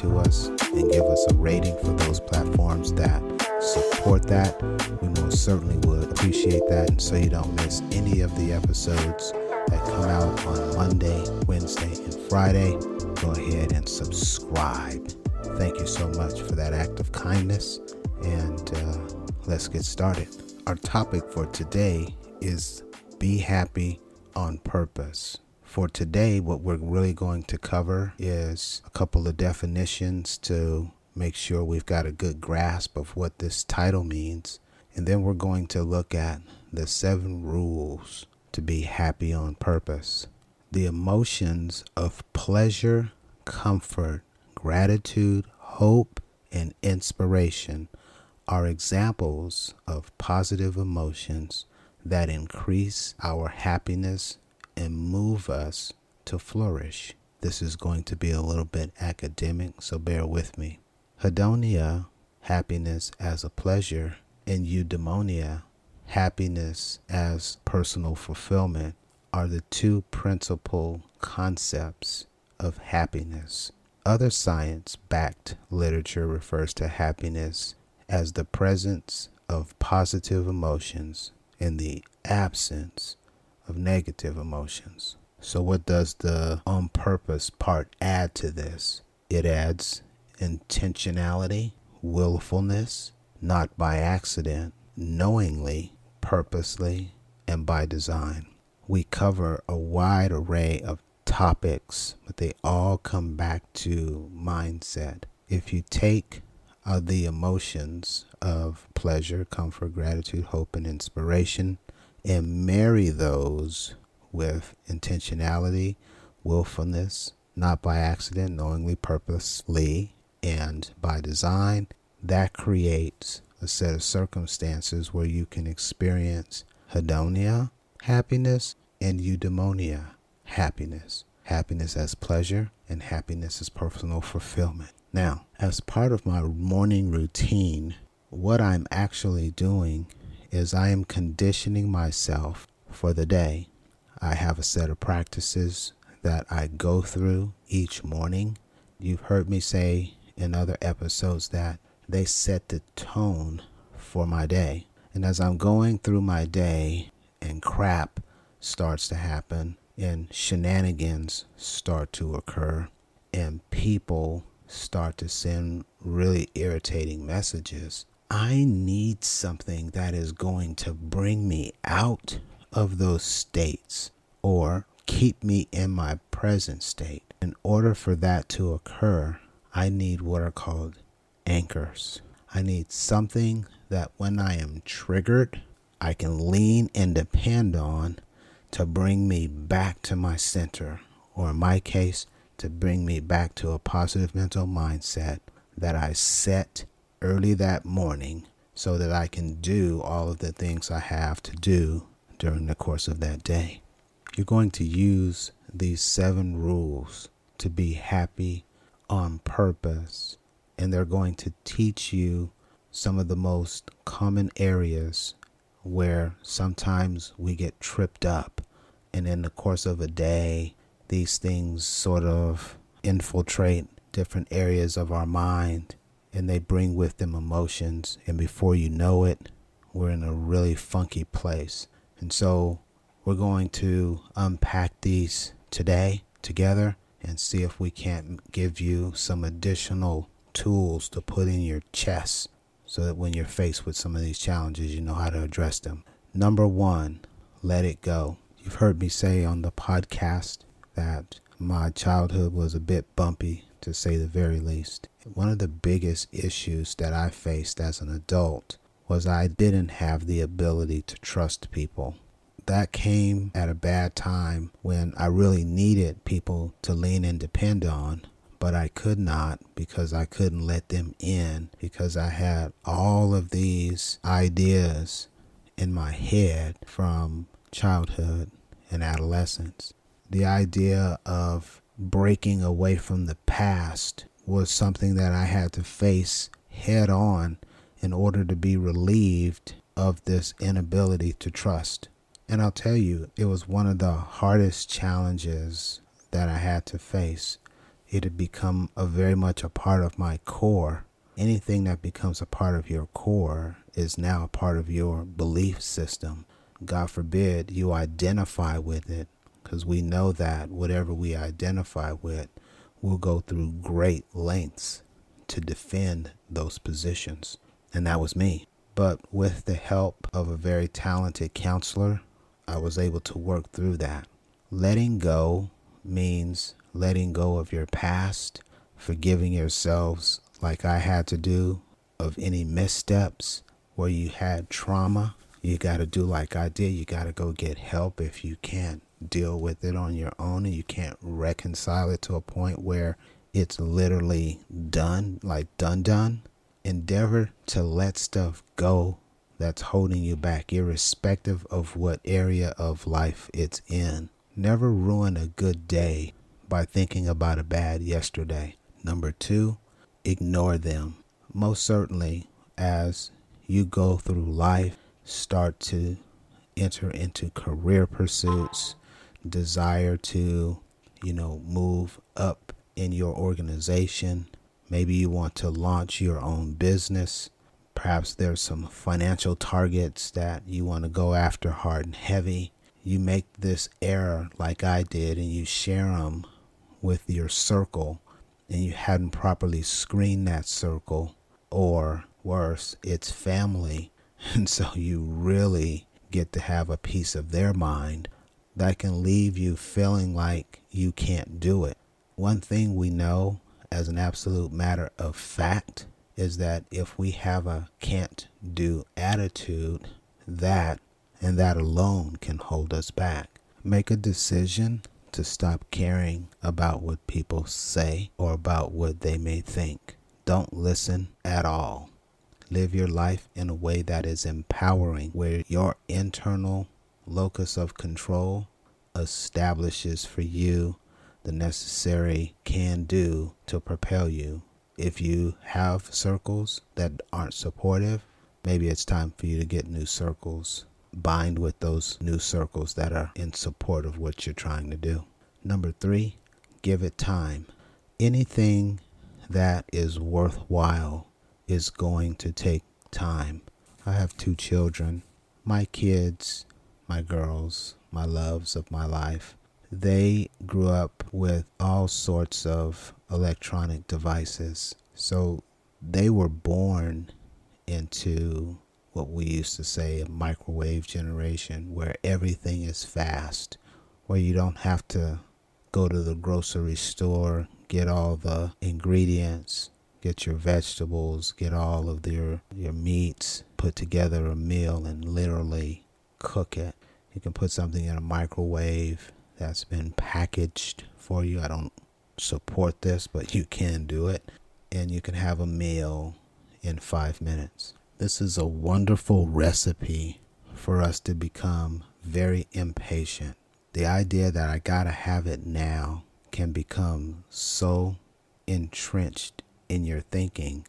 to us and give us a rating for those platforms that support that, we most certainly would appreciate that. And so you don't miss any of the episodes that come out on Monday, Wednesday, and Friday, go ahead and subscribe. Thank you so much for that act of kindness. And uh, let's get started. Our topic for today is be happy on purpose. For today, what we're really going to cover is a couple of definitions to make sure we've got a good grasp of what this title means. And then we're going to look at the seven rules to be happy on purpose. The emotions of pleasure, comfort, gratitude, hope, and inspiration are examples of positive emotions that increase our happiness and move us to flourish. This is going to be a little bit academic, so bear with me. Hedonia, happiness as a pleasure, and eudaimonia, happiness as personal fulfillment, are the two principal concepts of happiness. Other science backed literature refers to happiness as the presence of positive emotions and the absence of negative emotions. So, what does the on purpose part add to this? It adds intentionality, willfulness, not by accident, knowingly, purposely, and by design. We cover a wide array of topics, but they all come back to mindset. If you take uh, the emotions of pleasure, comfort, gratitude, hope, and inspiration and marry those with intentionality, willfulness, not by accident, knowingly, purposely, and by design, that creates a set of circumstances where you can experience hedonia, happiness, and eudaimonia, happiness. Happiness as pleasure and happiness as personal fulfillment. Now, as part of my morning routine, what I'm actually doing is I am conditioning myself for the day. I have a set of practices that I go through each morning. You've heard me say in other episodes that they set the tone for my day. And as I'm going through my day and crap starts to happen and shenanigans start to occur and people start to send really irritating messages, I need something that is going to bring me out of those states or keep me in my present state. In order for that to occur, I need what are called anchors. I need something that when I am triggered, I can lean and depend on to bring me back to my center, or in my case, to bring me back to a positive mental mindset that I set early that morning so that I can do all of the things I have to do during the course of that day. You're going to use these seven rules to be happy on purpose, and they're going to teach you some of the most common areas where sometimes we get tripped up. And in the course of a day, these things sort of infiltrate different areas of our mind and they bring with them emotions. And before you know it, we're in a really funky place. And so we're going to unpack these today together and see if we can't give you some additional tools to put in your chest so that when you're faced with some of these challenges, you know how to address them. Number one, let it go. You've heard me say on the podcast that my childhood was a bit bumpy, to say the very least. One of the biggest issues that I faced as an adult was I didn't have the ability to trust people. That came at a bad time when I really needed people to lean and depend on but I could not because I couldn't let them in because I had all of these ideas in my head from childhood and adolescence. The idea of breaking away from the past was something that I had to face head on in order to be relieved of this inability to trust. And I'll tell you, it was one of the hardest challenges that I had to face. It had become a very much a part of my core. Anything that becomes a part of your core is now a part of your belief system. God forbid you identify with it, because we know that whatever we identify with, we'll go through great lengths to defend those positions. And that was me. But with the help of a very talented counselor, I was able to work through that. Letting go means letting go of your past, forgiving yourselves like I had to do of any missteps where you had trauma. You got to do like I did. You got to go get help if you can't deal with it on your own and you can't reconcile it to a point where it's literally done, like done, done. Endeavor to let stuff go that's holding you back, irrespective of what area of life it's in. Never ruin a good day by thinking about a bad yesterday. Number two, ignore them. Most certainly, as you go through life, start to enter into career pursuits, desire to, you know, move up in your organization. Maybe you want to launch your own business. Perhaps there's some financial targets that you want to go after hard and heavy. You make this error like I did and you share them with your circle and you hadn't properly screened that circle, or worse, it's family. And so you really get to have a piece of their mind that can leave you feeling like you can't do it. One thing we know as an absolute matter of fact is that if we have a can't do attitude, that and that alone can hold us back. Make a decision to stop caring about what people say or about what they may think. Don't listen at all. Live your life in a way that is empowering, where your internal locus of control establishes for you the necessary can do to propel you. If you have circles that aren't supportive, maybe it's time for you to get new circles. Bind with those new circles that are in support of what you're trying to do. Number three, give it time. Anything that is worthwhile is going to take time. I have two children. My kids, my girls, my loves of my life, they grew up with all sorts of electronic devices. So they were born into what we used to say a microwave generation where everything is fast, where you don't have to go to the grocery store, get all the ingredients, get your vegetables, get all of your your meats, put together a meal and literally cook it. You can put something in a microwave that's been packaged for you. I don't support this, but you can do it. And you can have a meal in five minutes. This is a wonderful recipe for us to become very impatient. The idea that I gotta have it now can become so entrenched in your thinking,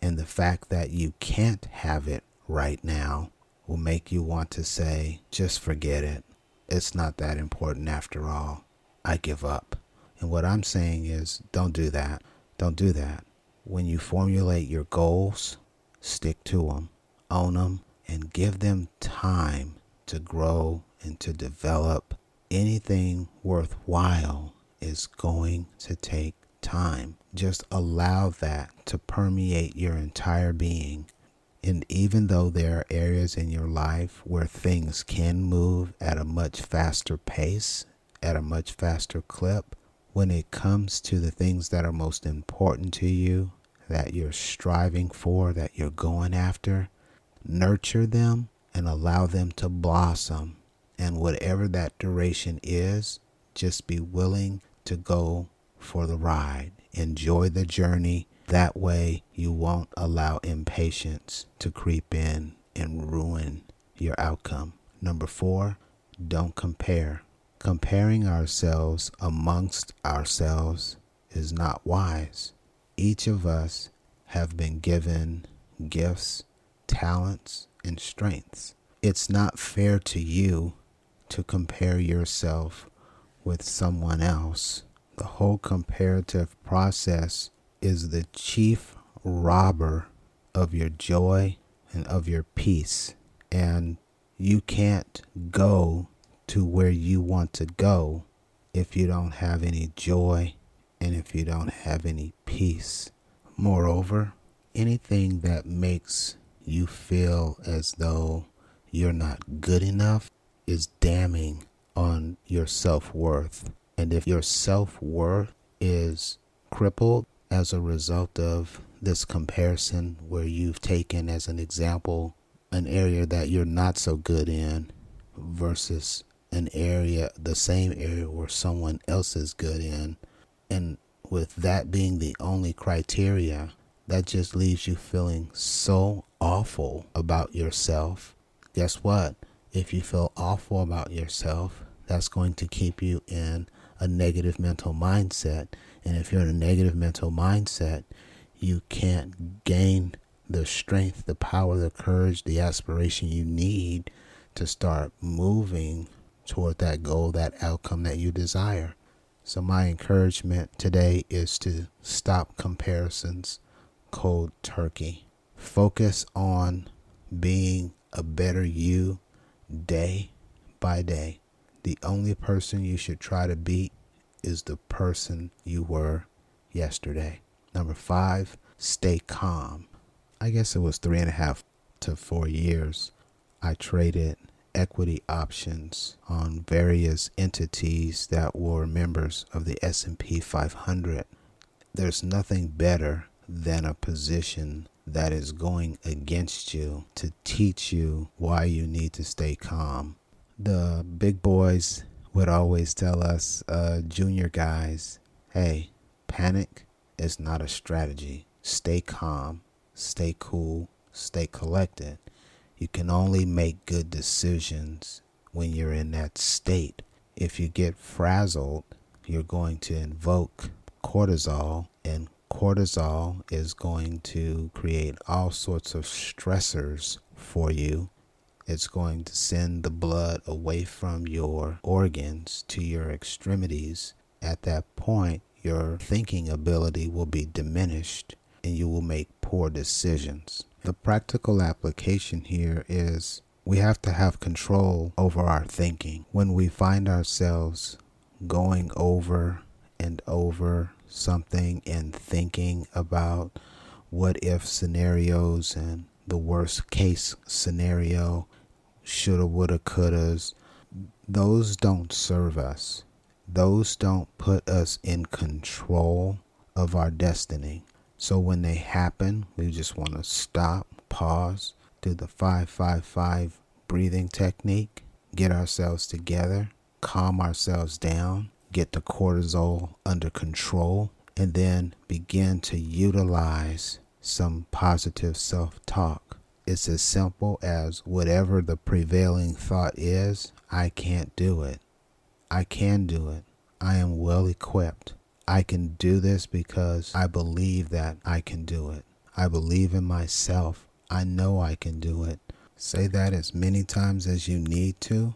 and the fact that you can't have it right now will make you want to say, just forget it. It's not that important after all. I give up. And what I'm saying is, don't do that. Don't do that. When you formulate your goals, stick to them, own them, and give them time to grow and to develop. Anything worthwhile is going to take time. Just allow that to permeate your entire being and even though there are areas in your life where things can move at a much faster pace, at a much faster clip, when it comes to the things that are most important to you, that you're striving for, that you're going after, nurture them and allow them to blossom. And whatever that duration is, just be willing to go for the ride. Enjoy the journey that way, you won't allow impatience to creep in and ruin your outcome. Number four, don't compare. Comparing ourselves amongst ourselves is not wise. Each of us have been given gifts, talents, and strengths. It's not fair to you to compare yourself with someone else. The whole comparative process is the chief robber of your joy and of your peace. And you can't go to where you want to go if you don't have any joy and if you don't have any peace. Moreover, anything that makes you feel as though you're not good enough is damning on your self worth. And if your self worth is crippled as a result of this comparison, where you've taken as an example an area that you're not so good in versus an area, the same area where someone else is good in, and with that being the only criteria, that just leaves you feeling so awful about yourself. Guess what? If you feel awful about yourself, that's going to keep you in a negative mental mindset. And if you're in a negative mental mindset, you can't gain the strength, the power, the courage, the aspiration you need to start moving toward that goal, that outcome that you desire. So, my encouragement today is to stop comparisons cold turkey. Focus on being a better you day by day. The only person you should try to beat is the person you were yesterday. Number five, stay calm. I guess it was three and a half to four years. I traded equity options on various entities that were members of the S&P 500. There's nothing better than a position that is going against you to teach you why you need to stay calm. The big boys would always tell us, uh, junior guys, hey, panic is not a strategy. Stay calm, stay cool, stay collected. You can only make good decisions when you're in that state. If you get frazzled, you're going to invoke cortisol, and cortisol is going to create all sorts of stressors for you. It's going to send the blood away from your organs to your extremities. At that point, your thinking ability will be diminished and you will make poor decisions. The practical application here is we have to have control over our thinking. When we find ourselves going over and over something and thinking about what if scenarios and the worst case scenario, shoulda, woulda, couldas, those don't serve us. Those don't put us in control of our destiny. So when they happen, we just want to stop, pause, do the 555 breathing technique, get ourselves together, calm ourselves down, get the cortisol under control, and then begin to utilize some positive self talk. It's as simple as whatever the prevailing thought is, I can't do it. I can do it. I am well equipped. I can do this because I believe that I can do it. I believe in myself. I know I can do it. Say that as many times as you need to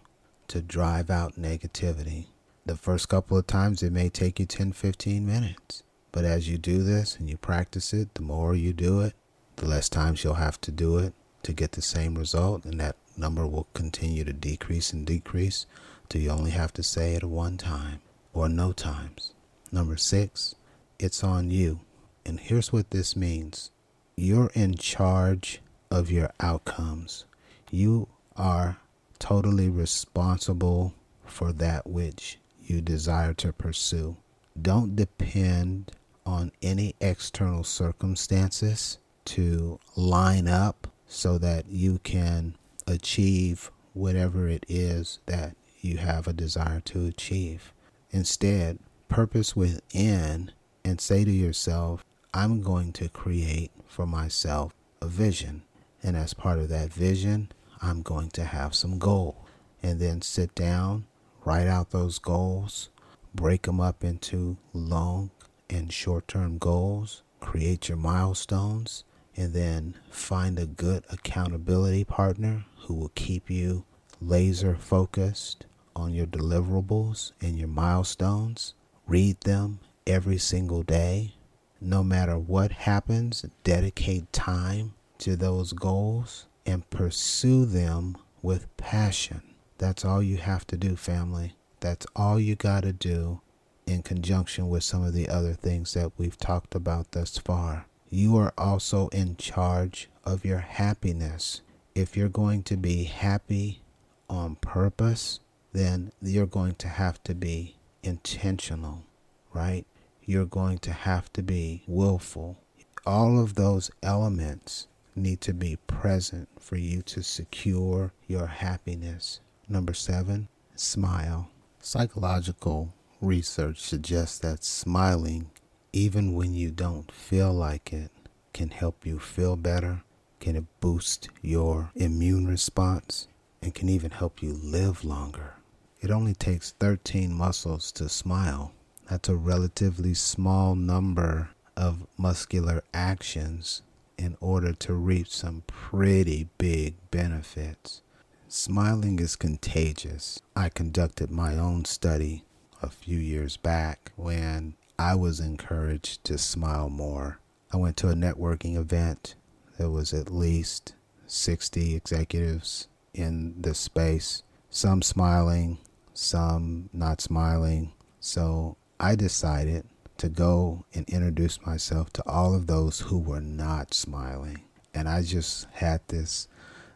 to drive out negativity. The first couple of times it may take you 10, 15 minutes. But as you do this and you practice it, the more you do it, the less times you'll have to do it to get the same result. And that number will continue to decrease and decrease till you only have to say it one time or no times. Number six, it's on you. And here's what this means you're in charge of your outcomes. You are totally responsible for that which you desire to pursue. Don't depend on any external circumstances to line up so that you can achieve whatever it is that you have a desire to achieve. Instead, purpose within and say to yourself, I'm going to create for myself a vision. And as part of that vision, I'm going to have some goals. And then sit down, write out those goals, break them up into long and short term goals, create your milestones, and then find a good accountability partner who will keep you laser focused on your deliverables and your milestones. Read them every single day. No matter what happens, dedicate time to those goals and pursue them with passion. That's all you have to do, family. That's all you got to do in conjunction with some of the other things that we've talked about thus far. You are also in charge of your happiness. If you're going to be happy on purpose, then you're going to have to be intentional, right? You're going to have to be willful. All of those elements need to be present for you to secure your happiness. Number seven, smile. Psychological research suggests that smiling, even when you don't feel like it, can help you feel better, can boost your immune response, and can even help you live longer. It only takes 13 muscles to smile. That's a relatively small number of muscular actions in order to reap some pretty big benefits. Smiling is contagious. I conducted my own study a few years back when I was encouraged to smile more. I went to a networking event. There was at least 60 executives in the space, some smiling, some not smiling. So I decided to go and introduce myself to all of those who were not smiling. And I just had this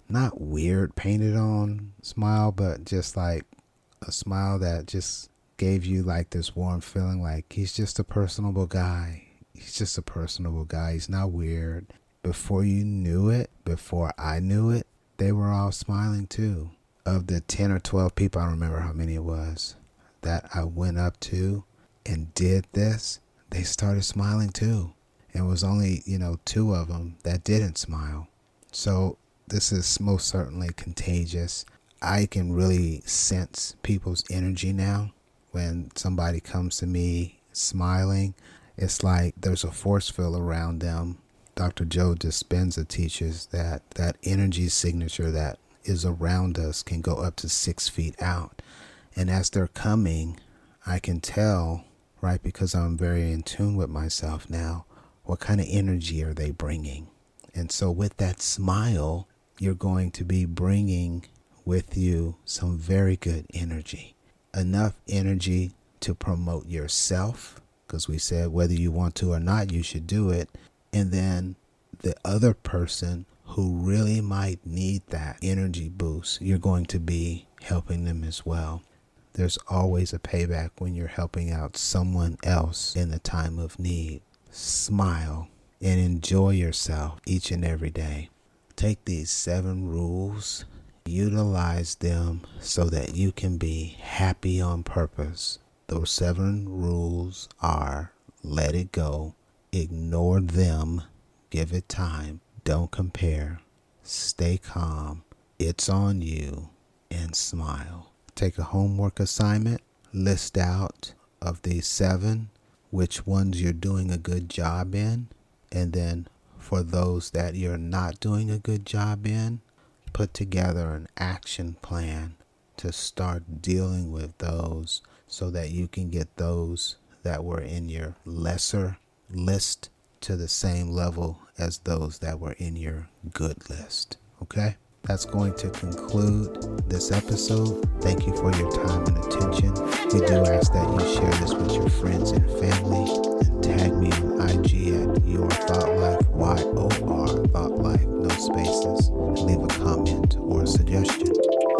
not weird painted on smile, but just like a smile that just gave you like this warm feeling like he's just a personable guy. He's just a personable guy. He's not weird. Before you knew it, before I knew it, they were all smiling too. Of the 10 or 12 people, I don't remember how many it was, that I went up to and did this, they started smiling too. And it was only, you know, two of them that didn't smile. So this is most certainly contagious. I can really sense people's energy now when somebody comes to me smiling. It's like there's a force field around them. Dr. Joe Dispenza teaches that that energy signature that is around us can go up to six feet out. And as they're coming, I can tell, right, because I'm very in tune with myself now, what kind of energy are they bringing? And so with that smile, you're going to be bringing with you some very good energy. Enough energy to promote yourself, because we said whether you want to or not, you should do it. And then the other person who really might need that energy boost, you're going to be helping them as well. There's always a payback when you're helping out someone else in the time of need. Smile and enjoy yourself each and every day. Take these seven rules, utilize them so that you can be happy on purpose. Those seven rules are let it go, ignore them, give it time, don't compare, stay calm, it's on you, and smile. Take a homework assignment, list out of these seven which ones you're doing a good job in, and then for those that you're not doing a good job in, put together an action plan to start dealing with those so that you can get those that were in your lesser list to the same level as those that were in your good list. Okay? that's going to conclude this episode. Thank you for your time and attention. We do ask that you share this with your friends and family and tag me on IG at Your Thought Life, Y O R Thought Life, no spaces, and leave a comment or a suggestion.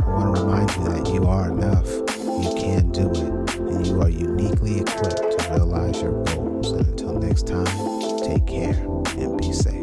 I want to remind you that you are enough, you can do it, and you are uniquely equipped to realize your goals. And until next time, take care and be safe.